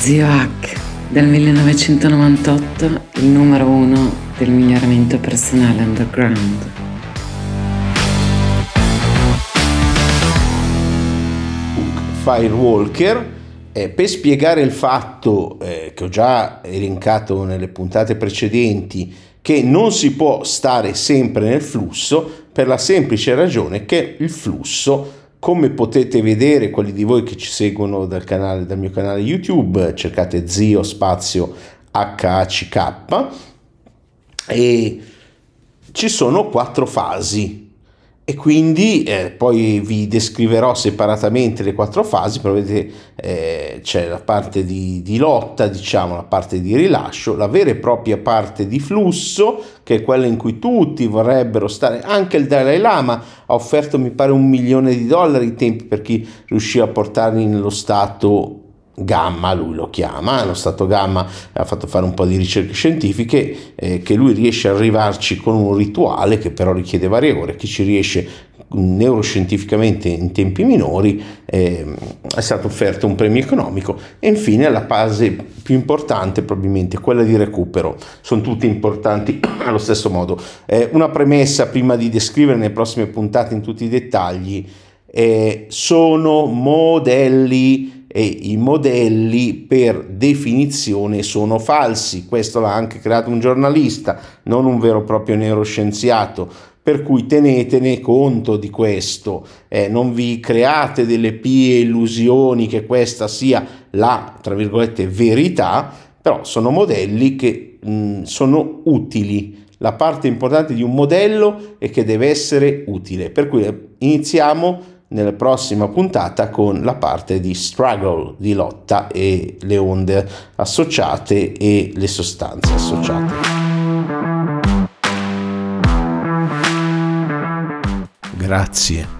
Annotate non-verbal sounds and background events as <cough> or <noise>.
Zio Hack del 1998, il numero uno del miglioramento personale underground. Firewalker eh, per spiegare il fatto eh, che ho già elencato nelle puntate precedenti che non si può stare sempre nel flusso per la semplice ragione che il flusso come potete vedere, quelli di voi che ci seguono dal, canale, dal mio canale YouTube, cercate zio spazio HACK e ci sono quattro fasi e quindi eh, poi vi descriverò separatamente le quattro fasi, però vedete eh, c'è la parte di, di, lotta, diciamo, la parte di rilascio, la vera e propria parte di flusso, che è quella in cui tutti vorrebbero stare, anche il Dalai Lama ha offerto mi pare un milione di dollari i tempi per chi riuscì a portarli nello stato gamma, lui lo chiama, lo stato gamma ha fatto fare un po' di ricerche scientifiche, eh, che lui riesce ad arrivarci con un rituale che però richiede varie ore, chi ci riesce neuroscientificamente in tempi minori eh, è stato offerto un premio economico e infine la fase più importante probabilmente quella di recupero. Sono tutte importanti <clears throat> allo stesso modo. Eh, una premessa prima di descrivere nelle prossime puntate in tutti i dettagli eh, sono modelli e i modelli per definizione sono falsi. Questo l'ha anche creato un giornalista, non un vero e proprio neuroscienziato. Per cui tenetene conto di questo, eh, non vi create delle pie illusioni che questa sia la, tra virgolette, verità, però sono modelli che mh, sono utili. La parte importante di un modello è che deve essere utile. Per cui iniziamo nella prossima puntata con la parte di struggle, di lotta e le onde associate e le sostanze associate. Grazie